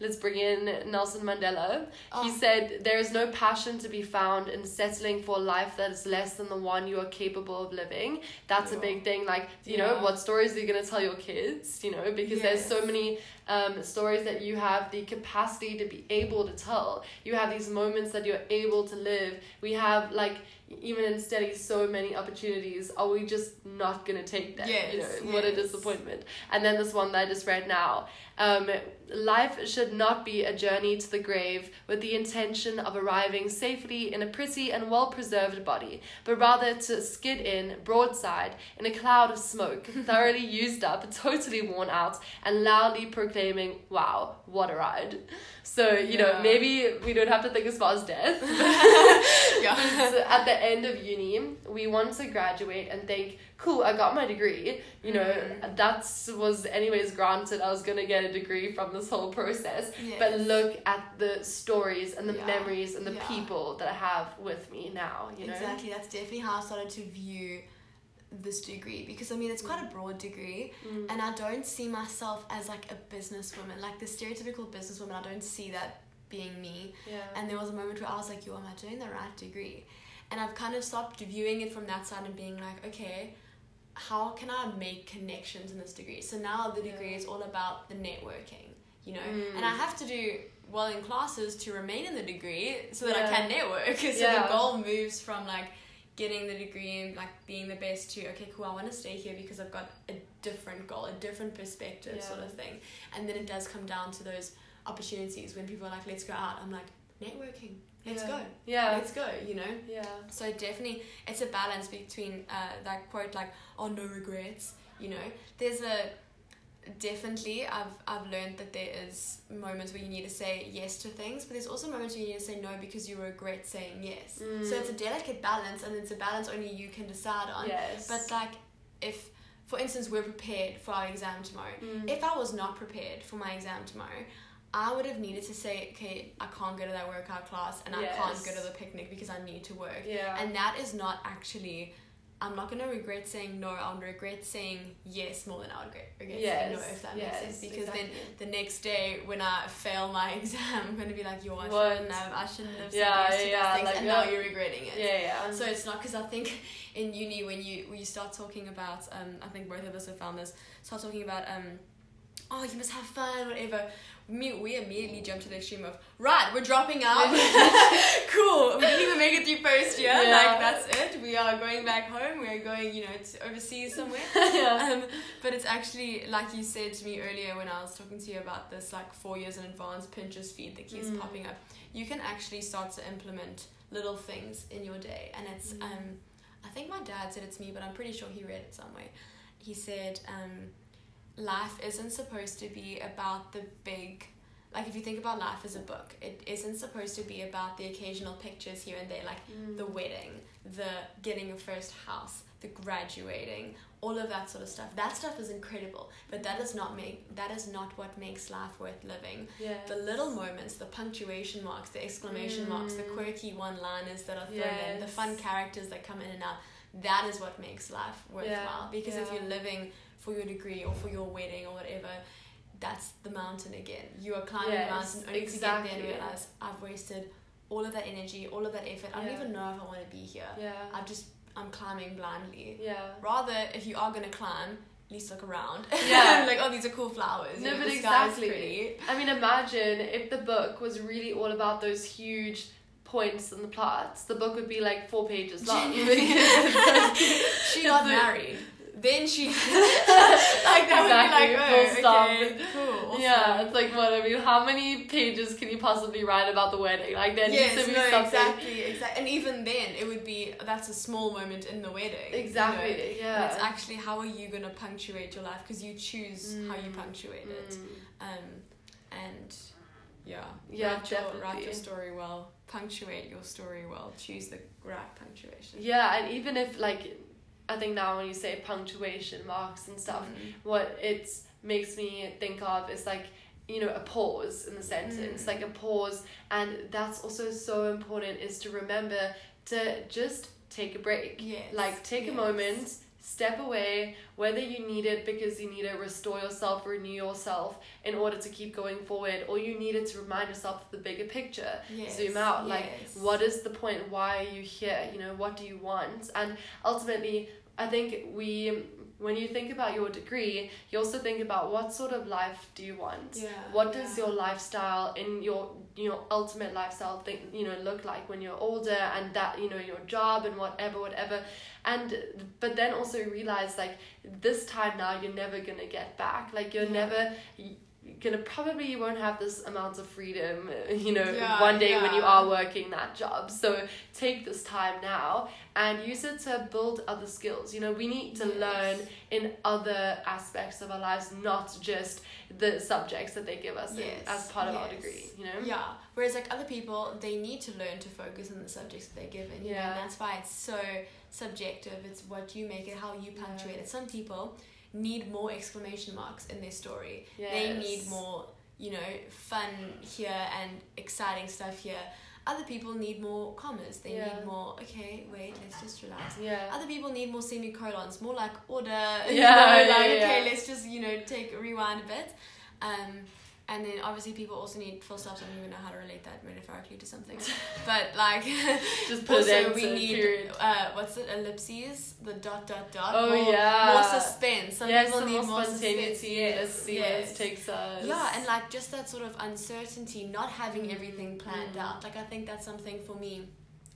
let's bring in Nelson Mandela. He Oh. said, There is no passion to be found in settling for a life that is less than the one you are capable of living. That's a big thing. Like, you know, what stories are you going to tell your kids? You know, because there's so many um, stories that you have the capacity to be able to tell. You have these moments that you're able to live. We have, like, even in study, so many opportunities. Are we just not to take them? you Yes, know, what a disappointment. And then this one that I just read now. Um, life should not be a journey to the grave with the intention of arriving safely in a pretty and well preserved body, but rather to skid in broadside in a cloud of smoke, <laughs> thoroughly used up, totally worn out, and loudly proclaiming, Wow, what a ride. So, you know, maybe we don't have to think as far as death. <laughs> yeah. <laughs> So at the end of uni, we want to graduate and think, cool, I got my degree. You know, Mhm. that was anyways granted. I was gonna get a degree from this whole process. But look at the stories and the Yeah. memories and the Yeah. people that I have with me now. You know. Exactly, that's definitely how I started to view this degree because I mean it's quite a broad degree Mm. and I don't see myself as like a businesswoman, like the stereotypical businesswoman. I don't see that being me. yeah. And there was a moment where I was like, yo, am I doing the right degree? And I've kind of stopped viewing it from that side and being like, okay, how can I make connections in this degree? So now the degree Yeah. is all about the networking, you know? Mm. And I have to do well in classes to remain in the degree so that I can network. <laughs> so Yeah. the goal moves from like getting the degree and like being the best to, okay, cool, I want to stay here because I've got a different goal, a different perspective Yeah. sort of thing. And then it does come down to those opportunities when people are like, let's go out. I'm like, networking. Let's Yeah. go. Yeah. Let's go, you know? yeah. So definitely it's a balance between uh, that quote like, oh no regrets, you know. There's a definitely I've I've learned that there is moments where you need to say yes to things, but there's also moments where you need to say no because you regret saying yes. So Mm. it's a delicate balance and it's a balance only you can decide on. Yes. But like if for instance we're prepared for our exam tomorrow. Mm. If I was not prepared for my exam tomorrow, I would have needed to say, okay, I can't go to that workout class and I can't go to the picnic because I need to work. yeah. And that is not actually, I'm not going to regret saying no. I'll regret saying yes more than I would regret, regret saying no, if that yes, makes sense. Because then the next day when I fail my <laughs> exam, I'm going to be like, yo, I What? shouldn't have, I shouldn't have said Yeah, yes to yeah, things. like, and now you're regretting it. yeah, yeah. So it's not because I think in uni when you when you start talking about um I think both of us have found this start talking about um oh you must have fun whatever me we immediately jump to the extreme of right we're dropping out <laughs> cool we didn't even make it through first year Yeah. like that's it we are going back home we are going you know to overseas somewhere <laughs> yeah. um, but it's actually like you said to me earlier when I was talking to you about this like four years in advance Pinterest feed that keeps Mm. popping up. You can actually start to implement little things in your day, and it's Mm. um, I think my dad said it to me, but I'm pretty sure he read it somewhere. He said um, life isn't supposed to be about the big. Like if you think about life as a book, it isn't supposed to be about the occasional pictures here and there, like Mm. the wedding, the getting your first house, the graduating, all of that sort of stuff. That stuff is incredible, but that does not make that is not what makes life worth living. yeah. The little moments, the punctuation marks, the exclamation marks, the Mm. quirky one-liners that are thrown in, the fun characters that come in and out. That is what makes life worthwhile. Because if you're living for your degree or for your wedding or whatever, that's the mountain again. You are climbing Yes, the mountain only to get there and exactly. realize I've wasted all of that energy, all of that effort. I don't Yeah. even know if I want to be here. yeah. I've just I'm climbing blindly. yeah. Rather, if you are gonna climb, at least look around. Yeah. <laughs> like oh, these are cool flowers. No, you know, but exactly. I mean, imagine if the book was really all about those huge points and the plots. The book would be like four pages long. Genuinely. Because it's like- She got married. Then she <laughs> like that Exactly, would be like oh, okay, cool awesome. Yeah, it's like what I mean. How many pages can you possibly write about the wedding? Like there yes, needs to be no, something. exactly, exactly. And even then, it would be that's a small moment in the wedding. you know? Exactly. And Yeah. it's actually how are you gonna punctuate your life because you choose how you Mm. punctuate it. Mm. Um, and yeah, Yeah, write your, write your story well, punctuate your story well, choose the right punctuation. Yeah, and even if like, I think now when you say punctuation marks and stuff, Mm. what it makes me think of is like you know a pause in the sentence Mm. like a pause and that's also so important is to remember to just take a break Yes. like take a moment step away whether you need it because you need to restore yourself renew yourself in order to keep going forward or you need it to remind yourself of the bigger picture Yes, zoom out like yes. what is the point why are you here you know what do you want and ultimately i think we when you think about your degree you also think about what sort of life do you want Yeah. what does yeah. your lifestyle in your your ultimate lifestyle think you know look like when you're older and that you know your job and whatever whatever and but then also realize like this time now you're never gonna get back like you're Yeah. never gonna probably you won't have this amount of freedom <laughs> you know Yeah, one day when you are working that job so take this time now and use it to build other skills you know we need to Yes. learn in other aspects of our lives not just the subjects that they give us in- as part of our degree you know Yeah. Whereas like other people, they need to learn to focus on the subjects that they're given. You know, Yeah. and that's why it's so subjective. It's what you make it, how you punctuate Yeah. it. Some people need more exclamation marks in their story. They need more, you know, fun here and exciting stuff here. Other people need more commas. They Yeah. need more. Okay, wait, let's just relax. yeah Other people need more semicolons, more like order. <laughs> you Yeah, know, yeah, like yeah. okay, let's just you know take rewind a bit. Um, and then obviously people also need full stops. I don't even know how to relate that metaphorically to something, <laughs> but like just put also we need uh, what's it ellipses the dot dot dot. Oh, more, yeah. more suspense. Some yes people need more more spontaneity suspense. let's see where yes. takes us Yeah, and like just that sort of uncertainty, not having everything planned Mm. out. Like I think that's something for me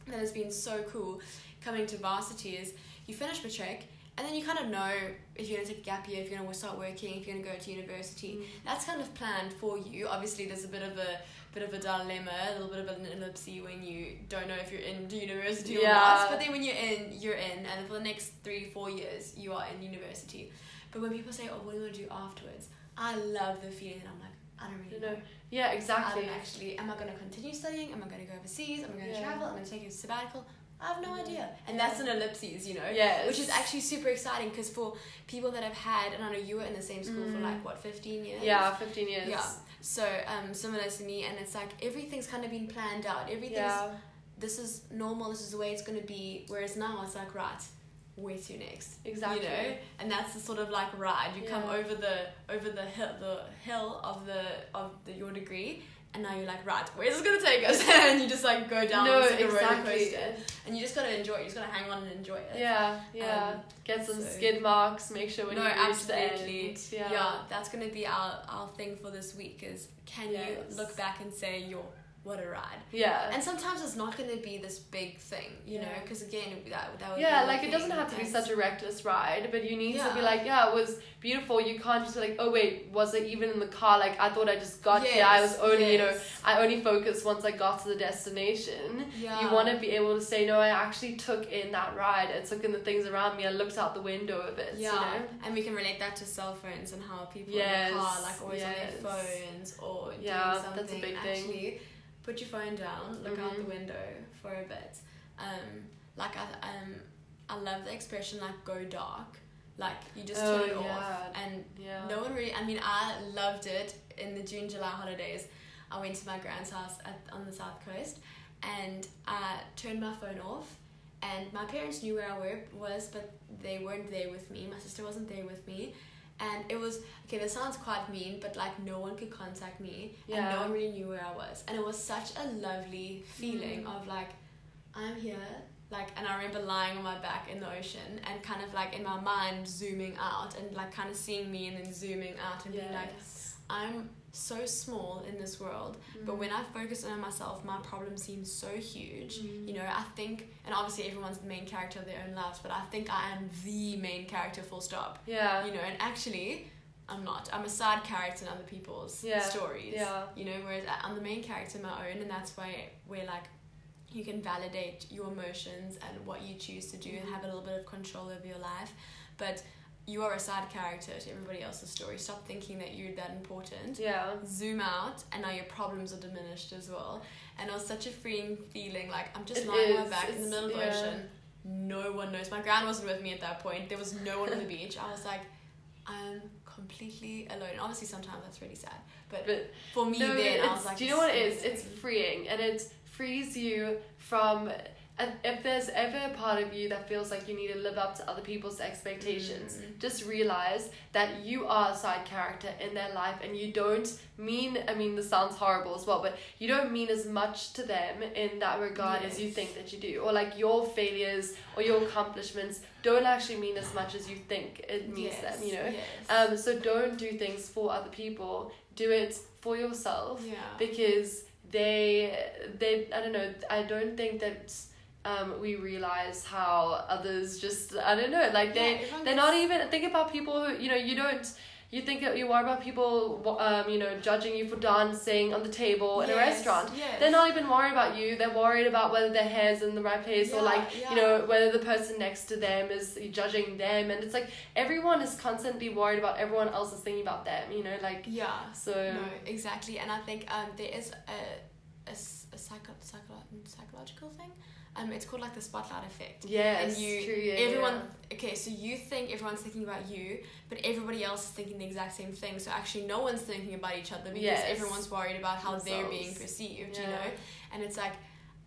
that has been so cool coming to varsity is you finish matric and then you kind of know if you're gonna take a gap year, if you're gonna start working, if you're gonna go to university. Mm. That's kind of planned for you. Obviously, there's a bit of a bit of a dilemma, a little bit of an ellipse when you don't know if you're in university or not. But then when you're in, you're in, and for the next three, four years, you are in university. But when people say, "Oh, what do you want to do afterwards?" I love the feeling, and I'm like, I don't really know, know. yeah exactly don't actually. Am I going to continue studying? Am I going to go overseas? Am I going to Yeah. travel? Am I going to take a sabbatical? I have no Yeah. idea. And that's an ellipses, you know? Yeah. Which is actually super exciting because for people that I've had, and I know you were in the same school for Mm. like, what, 15 years? yeah 15 years Yeah. So, um, similar to me, and it's like everything's kind of been planned out. Everything's, yeah this is normal, this is the way it's going to be. Whereas now it's like, right, where to next? exactly You know? And that's the sort of like ride. You come over the over the hill the hill of the of the, your degree and now you're like, right, where's this gonna take us? <laughs> and you just like go down no like exactly coaster. And you just gotta enjoy it, you just gotta hang on and enjoy it. yeah yeah Um, get some so- skid marks make sure when No, you reach the absolutely. end Yeah. yeah that's gonna be our, our thing for this week is can Yes. you look back and say, yo, what a ride. yeah And sometimes it's not gonna be this big thing, you know, because again, that, that would yeah, like it doesn't have to be such a reckless ride, but you need to be like, yeah, it was beautiful. You can't just be like, oh wait, was it even in the car? Like I thought I just got here. I was Yes, only, you know. I only focused once I got to the destination. Yeah. You want to be able to say, no, I actually took in that ride. I took in the things around me. I looked out the window of it. Yeah, You know? and we can relate that to cell phones and how people Yes, in the car like always on their phones or Yeah, doing something. that's a big thing. Put your phone down, look out the Mhm. window for a bit. Um, like I um, I love the expression like go dark. Like you just Oh, turn it off, and Yeah. no one really. I mean, I loved it in the June July holidays. I went to my grand's house at, on the south coast, and I turned my phone off. And my parents knew where I were, was, but they weren't there with me. My sister wasn't there with me, and it was okay. This sounds quite mean, but like no one could contact me, and no one really knew where I was. And it was such a lovely feeling Mm. of like, I'm here. Like, and I remember lying on my back in the ocean and kind of like in my mind zooming out and like kind of seeing me and then zooming out and being like, I'm so small in this world, Mm. but when I focus on myself, my problem seems so huge. Mm. You know, I think, and obviously everyone's the main character of their own lives, but I think I am the main character, full stop. yeah You know, and actually, I'm not. I'm a side character in other people's Yeah. stories. yeah You know, whereas I'm the main character in my own, and that's why we're like you can validate your emotions and what you choose to do and have a little bit of control over your life. But you are a side character to everybody else's story. Stop thinking that you're that important. yeah Zoom out, and now your problems are diminished as well. And it was such a freeing feeling. Like I'm just It lying on my back in the it's- middle of the yeah. ocean. No one knows. My grand wasn't with me at that point. There was no one on the beach. I was like, I'm completely alone. And obviously, sometimes that's really sad. But, but for me, no, then I it's- was like, do you know what it is? It's freeing, and it frees you from. And if there's ever a part of you that feels like you need to live up to other people's expectations, Mm. just realize that you are a side character in their life, and you don't mean. I mean, this sounds horrible as well, but you don't mean as much to them in that regard as you think that you do, or like your failures or your accomplishments don't actually mean as much as you think it means yes, them. You know. Yes. Um, so don't do things for other people. Do it for yourself yeah. because they they I don't know. I don't think that um, we realize how others just I don't know like they yeah, they're gets- not even think about people who you know you don't. You think that you worry about people, um, you know, judging you for dancing on the table in a restaurant. yes. They're not even worried about you. They're worried about whether their hair's in the right place or like yeah. you know whether the person next to them is judging them. And it's like everyone is constantly worried about everyone else is thinking about them. You know, like Yeah. so. No, exactly. And I think um, there is a, a psycho, psycho, psychological thing. Um, it's called like the spotlight effect. Yes, and you, true, yeah, everyone. yeah. Okay, so you think everyone's thinking about you, but everybody else is thinking the exact same thing. So actually, no one's thinking about each other because Yes. everyone's worried about how they're being perceived. You know, and it's like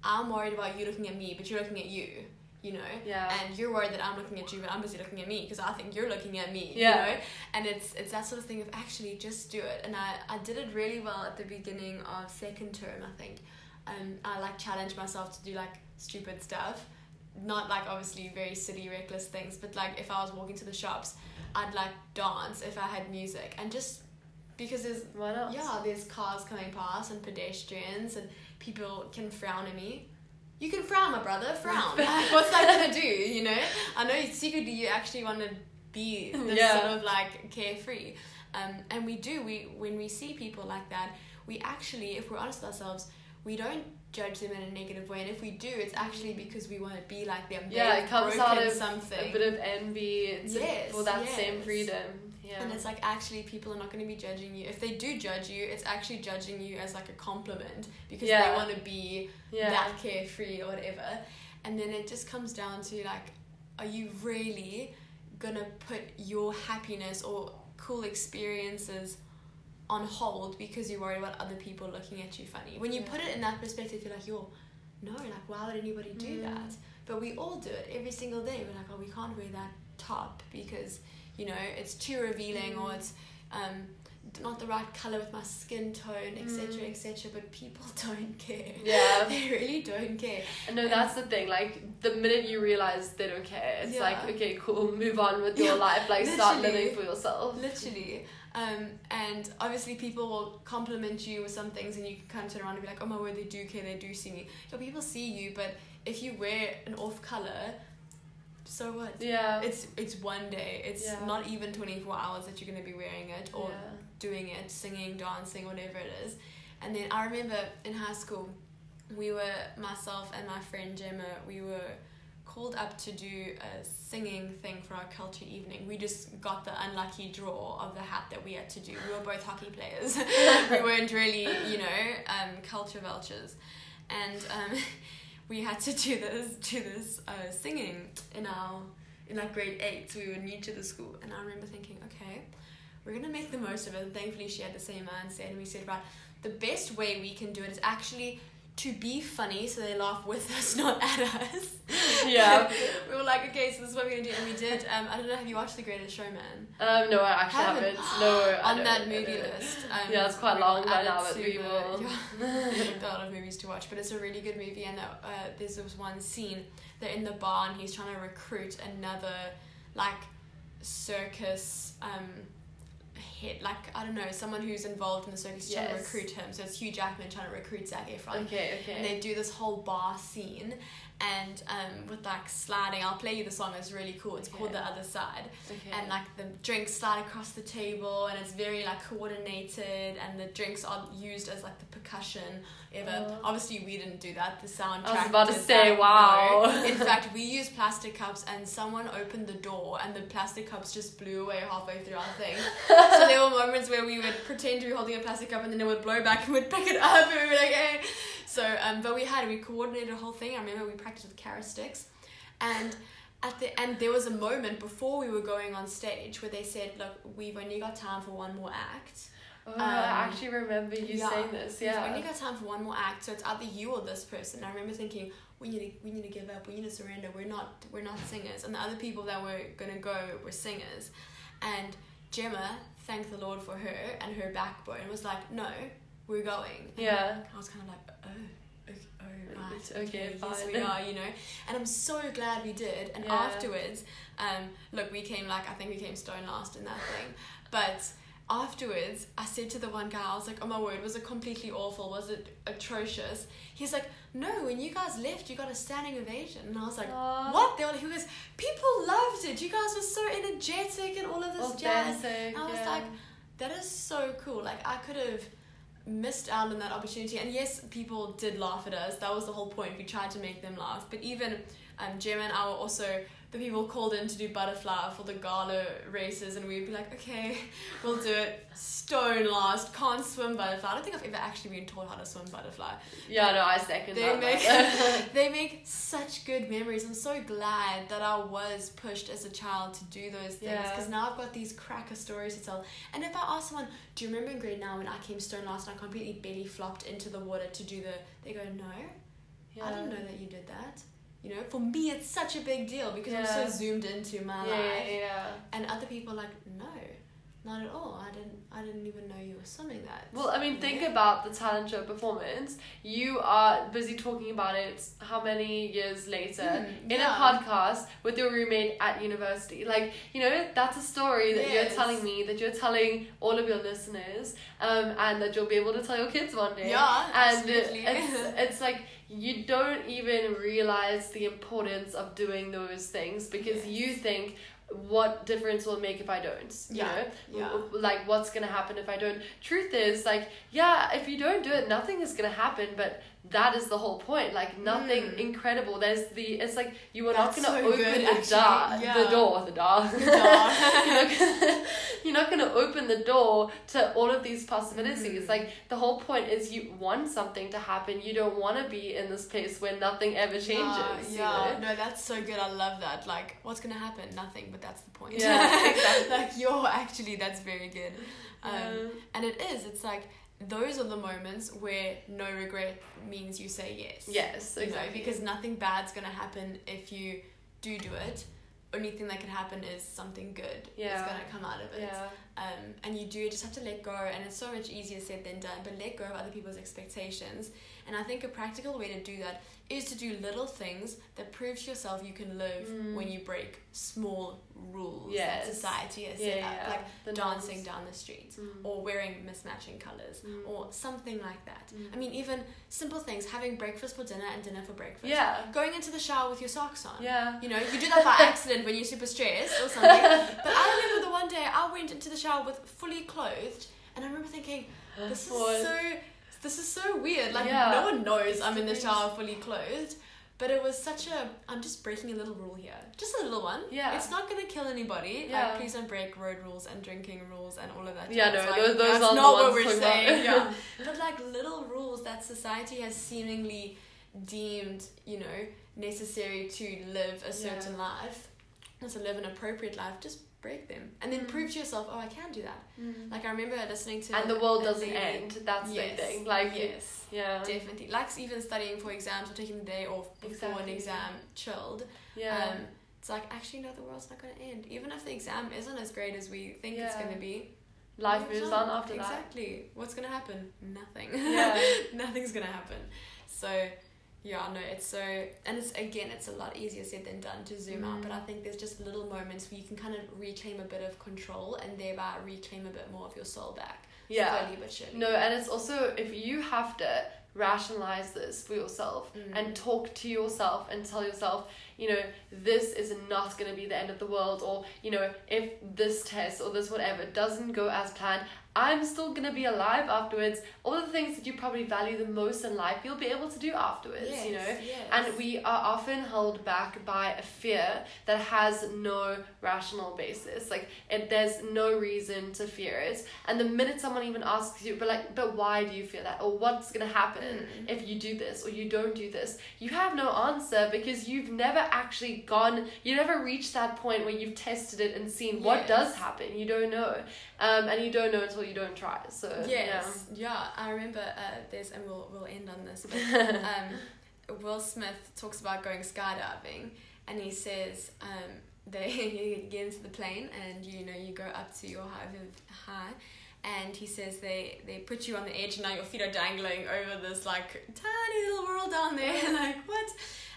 I'm worried about you looking at me, but you're looking at you. You know, Yeah. and you're worried that I'm looking at you, but I'm busy looking at me because I think you're looking at me. Yeah. You know, and it's it's that sort of thing of actually just do it. And I I did it really well at the beginning of second term. I think, um, I like challenged myself to do like stupid stuff, not like obviously very silly reckless things, but like if I was walking to the shops, I'd like dance if I had music and just because there's Why not? yeah, there's cars coming past and pedestrians and people can frown at me. You can frown, my brother, frown. <laughs> <laughs> What's that gonna do, you know? I know secretly you actually want to be <laughs> this Yeah. sort of like carefree. Um, and we do, we when we see people like that, we actually, if we're honest with ourselves, we don't judge them in a negative way. And if we do, it's actually because we want to be like them. Yeah, They've it comes out of something. a bit of envy it's Yes, for that same freedom. Yeah. And it's like actually people are not going to be judging you. If they do judge you, it's actually judging you as like a compliment because Yeah. they want to be yeah. that carefree or whatever. And then it just comes down to like, are you really gonna put your happiness or cool experiences on hold because you're worried about other people looking at you funny? When you Yeah. put it in that perspective, you're like, yo, no, like why would anybody do Mm. that? But we all do it every single day. We're like, oh, we can't wear that top because you know it's too revealing or Mm. it's um, not the right color with my skin tone, etc., Mm. etc. But people <laughs> don't care. Yeah. they really don't care. No, that's the thing. Like the minute you realize they don't care, it's Yeah. like okay, cool, move on with your Yeah, life. Like start living for yourself. Literally. Um, and obviously people will compliment you with some things and you can kind of turn around and be like, oh my word, they do care, they do see me. Yeah, people see you, but if you wear an off color, so what? Yeah. It's it's one day. It's Yeah. not even 24 hours that you're going to be wearing it or yeah. doing it, singing, dancing, whatever it is. And then I remember in high school, we were, myself and my friend Gemma, we were called up to do a singing thing for our culture evening. We just got the unlucky draw of the hat that we had to do. We were both hockey players. <laughs> we weren't really, you know, um, culture vultures. And um, <laughs> we had to do this, do this uh, singing in our, in like grade eight. So we were new to the school. And I remember thinking, okay, we're gonna make the most of it. And thankfully, she had the same mindset, and we said, right, the best way we can do it is actually to be funny, so they laugh with <laughs> us, not at us. <laughs> Yeah. <laughs> we were like, okay, so this is what we're gonna do, and we did. Um, I don't know, have you watched The Greatest Showman? Um, no, I actually Haven't. haven't. No, I <gasps> On that movie list. Um, Yeah, it's quite long by now, it but we will. There are a lot of movies to watch, but it's a really good movie. And uh, there's this one scene they're in the bar and he's trying to recruit another like circus um, hit like I don't know someone who's involved in the circus trying to recruit him. So it's Hugh Jackman trying to recruit Zac Efron. Okay, okay. And they do this whole bar scene, and um, with like sliding. I'll play you the song. It's really cool. It's called The Other Side okay. and like the drinks slide across the table and it's very like coordinated and the drinks are used as like the percussion ever Oh. obviously we didn't do that the soundtrack I was about to say, that. wow. No. in <laughs> fact we used plastic cups and someone opened the door and the plastic cups just blew away halfway through our thing so there were moments where we would pretend to be holding a plastic cup and then it would blow back and we'd pick it up and we'd be like hey so um but we had we coordinated a whole thing I remember we practiced with carrot sticks. And at the end there was a moment before we were going on stage where they said look we've only got time for one more act. Oh, um, I actually remember you yeah, saying this. Yeah. We've only got time for one more act so it's either you or this person. I remember thinking we need to we need to give up. We need to surrender. We're not we're not singers. And the other people that were gonna go were singers. And gemma thank the lord for her and her backbone was like no we're going. And Yeah. i was kind of like oh right It's okay, yes fine. we are you know and i'm so glad we did and Yeah. afterwards um look we came like i think we came stone last in that thing but afterwards i said to the one guy i was like oh my word was it completely awful was it atrocious he's like no when you guys left you got a standing ovation and i was like Aw. what they were, he was, people loved it you guys were so energetic and all of this jazz Authentic. I was yeah. like, that is so cool. Like I could have missed out on that opportunity. And yes, people did laugh at us. That was the whole point. We tried to make them laugh. But even um, Gemma and I were also the people called in to do butterfly for the gala races, and we'd be like, okay, we'll do it. Stone last, can't swim butterfly. I don't think I've ever actually been taught how to swim butterfly. yeah, no, I second They that. make <laughs> <laughs> they make such good memories. I'm so glad that I was pushed as a child to do those things Yeah. because now I've got these cracker stories to tell. And if I ask someone, "Do you remember in grade now when I came stone last and I completely belly flopped into the water to do the?" They go, "No, yeah. I didn't know that you did that." You know, for me it's such a big deal because I'm so zoomed into my Yeah, life. yeah, yeah. And other people are like, "No, not at all. I didn't. I didn't even know you were swimming that." Well, I mean, You think know? about the talent show performance. You are busy talking about it how many years later Mm, in yeah. a podcast with your roommate at university. Like, you know, that's a story that Yes. you're telling me, that you're telling all of your listeners, um, and that you'll be able to tell your kids one day. Yeah, and absolutely. it's it's like you don't even realize the importance of doing those things because Yes. you think what difference will it make if I don't you Yeah, know yeah. Like what's gonna happen if I don't truth is like yeah if you don't do it nothing is gonna happen but that is the whole point like nothing Mm. incredible there's the it's like you are That's not gonna so open good, the door yeah. the door the door door. <laughs> you're, not gonna, you're not gonna open the door to all of these possibilities Mhm. like the whole point is you want something to happen you don't want to be in this place where nothing ever changes Yeah, you know? no, that's so good. I love that. Like, what's gonna happen? Nothing, but that's the point. Yeah, <laughs> exactly. like, you're actually that's very good. Um, Um, and it is. It's like those are the moments where no regret means you say yes. yes You know, exactly because nothing bad's gonna happen if you do do it. Only thing that can happen is something good Yeah. is gonna come out of it. yeah Um, and you do just have to let go, and it's so much easier said than done. But let go of other people's expectations, and I think a practical way to do that is to do little things that prove to yourself you can live Mm. when you break small rules Yes. that society has yeah, set yeah, up, like the dancing down the street Mm. or wearing mismatching colors Mm. or something like that. Mm. I mean, even simple things: having breakfast for dinner and dinner for breakfast. yeah Going into the shower with your socks on. yeah You know, you do that by <laughs> accident when you're super stressed or something. <laughs> but I remember the one day I went into the shower with fully clothed, and I remember thinking, this is What? so, this is so weird. Like Yeah. no one knows It's I'm in the shower fully clothed. But it was such a, I'm just breaking a little rule here. Just a little one. Yeah. It's not gonna kill anybody. Yeah. Like, please don't break road rules and drinking rules and all of that. Yeah, no, like, those- those the not what we're saying. yeah. <laughs> But like little rules that society has seemingly deemed, you know, necessary to live a certain Yeah. life, and to live an appropriate life, just break them and then Mm. prove to yourself, oh, I can do that. Mm. Like I remember listening to and the world doesn't end that's Yes. the thing like yes, yeah definitely. Like even studying for exams or taking the day off before an exam, chilled. yeah Um, it's like actually no, the world's not going to end. Even if the exam isn't as great as we think it's going to be, life moves on after that. exactly. What's going to happen? Nothing. yeah <laughs> Nothing's going to happen. So, Yeah, no, it's so, and it's again, it's a lot easier said than done to zoom out. But Mm. I think there's just little moments where you can kind of reclaim a bit of control and thereby reclaim a bit more of your soul back. Yeah. slowly but surely. No, and it's also if you have to rationalize this for yourself Mm. and talk to yourself and tell yourself, you know, this is not going to be the end of the world, or, you know, if this test or this whatever doesn't go as planned, I'm still to be alive afterwards. All the things that you probably value the most in life, you'll be able to do afterwards, yes, you know. yes. And we are often held back by a fear that has no rational basis. Like, it, there's no reason to fear it. And the minute someone even asks you, but like, but why do you fear that? Or what's gonna happen Mm. if you do this or you don't do this? You have no answer because you've never actually gone, you never reached that point where you've tested it and seen what does happen. You don't know. Um, and you don't know until you don't try. So, Yes, yeah. I remember uh, there's, and we'll we'll end on this. But <laughs> um, Will Smith talks about going skydiving, and he says um, they you get into the plane, and you know you go up to your height high. And he says they, they put you on the edge and now your feet are dangling over this like tiny little world down there. <laughs> like what?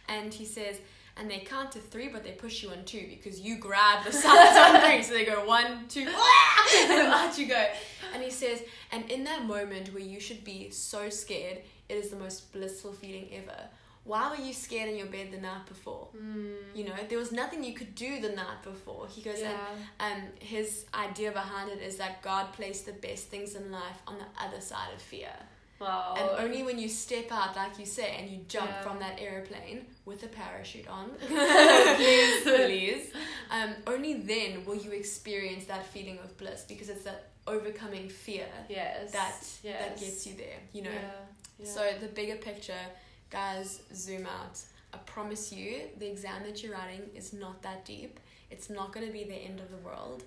And he says, and they count to three, but they push you on two because you grab the sides on three. So they go one, two, <laughs> and out you go. And he says, and in that moment where you should be so scared, it is the most blissful feeling ever. Why were you scared in your bed the night before? Mm, You know, there was nothing you could do the night before. He goes, yeah. and um, his idea behind it is that God placed the best things in life on the other side of fear. Wow. And only when you step out, like you say, and you jump Yeah. from that aeroplane with a parachute on, <laughs> please, <laughs> please, um, only then will you experience that feeling of bliss because it's that overcoming fear yes. that yes. that gets you there. You know. Yeah. yeah. So the bigger picture, guys, zoom out. I promise you, the exam that you're writing is not that deep. It's not going to be the end of the world.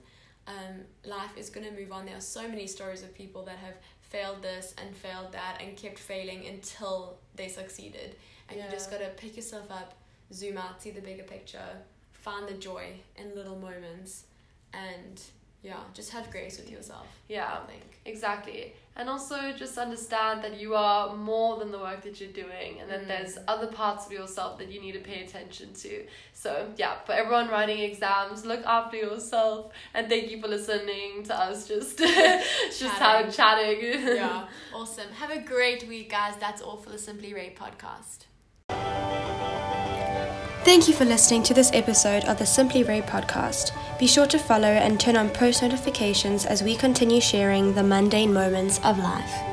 Um, life is going to move on. There are so many stories of people that have failed this and failed that and kept failing until they succeeded. And you just got to pick yourself up, zoom out, see the bigger picture, find the joy in little moments, and yeah, just have grace with yourself. yeah. I think. Exactly. And also just understand that you are more than the work that you're doing and that Mm. there's other parts of yourself that you need to pay attention to. So, yeah, for everyone writing exams, look after yourself and thank you for listening to us just <laughs> just how chatting. yeah, <laughs> awesome. Have a great week, guys. That's all for the Simply Rae podcast. Thank you for listening to this episode of the Simply Rae podcast. Be sure to follow and turn on post notifications as we continue sharing the mundane moments of life.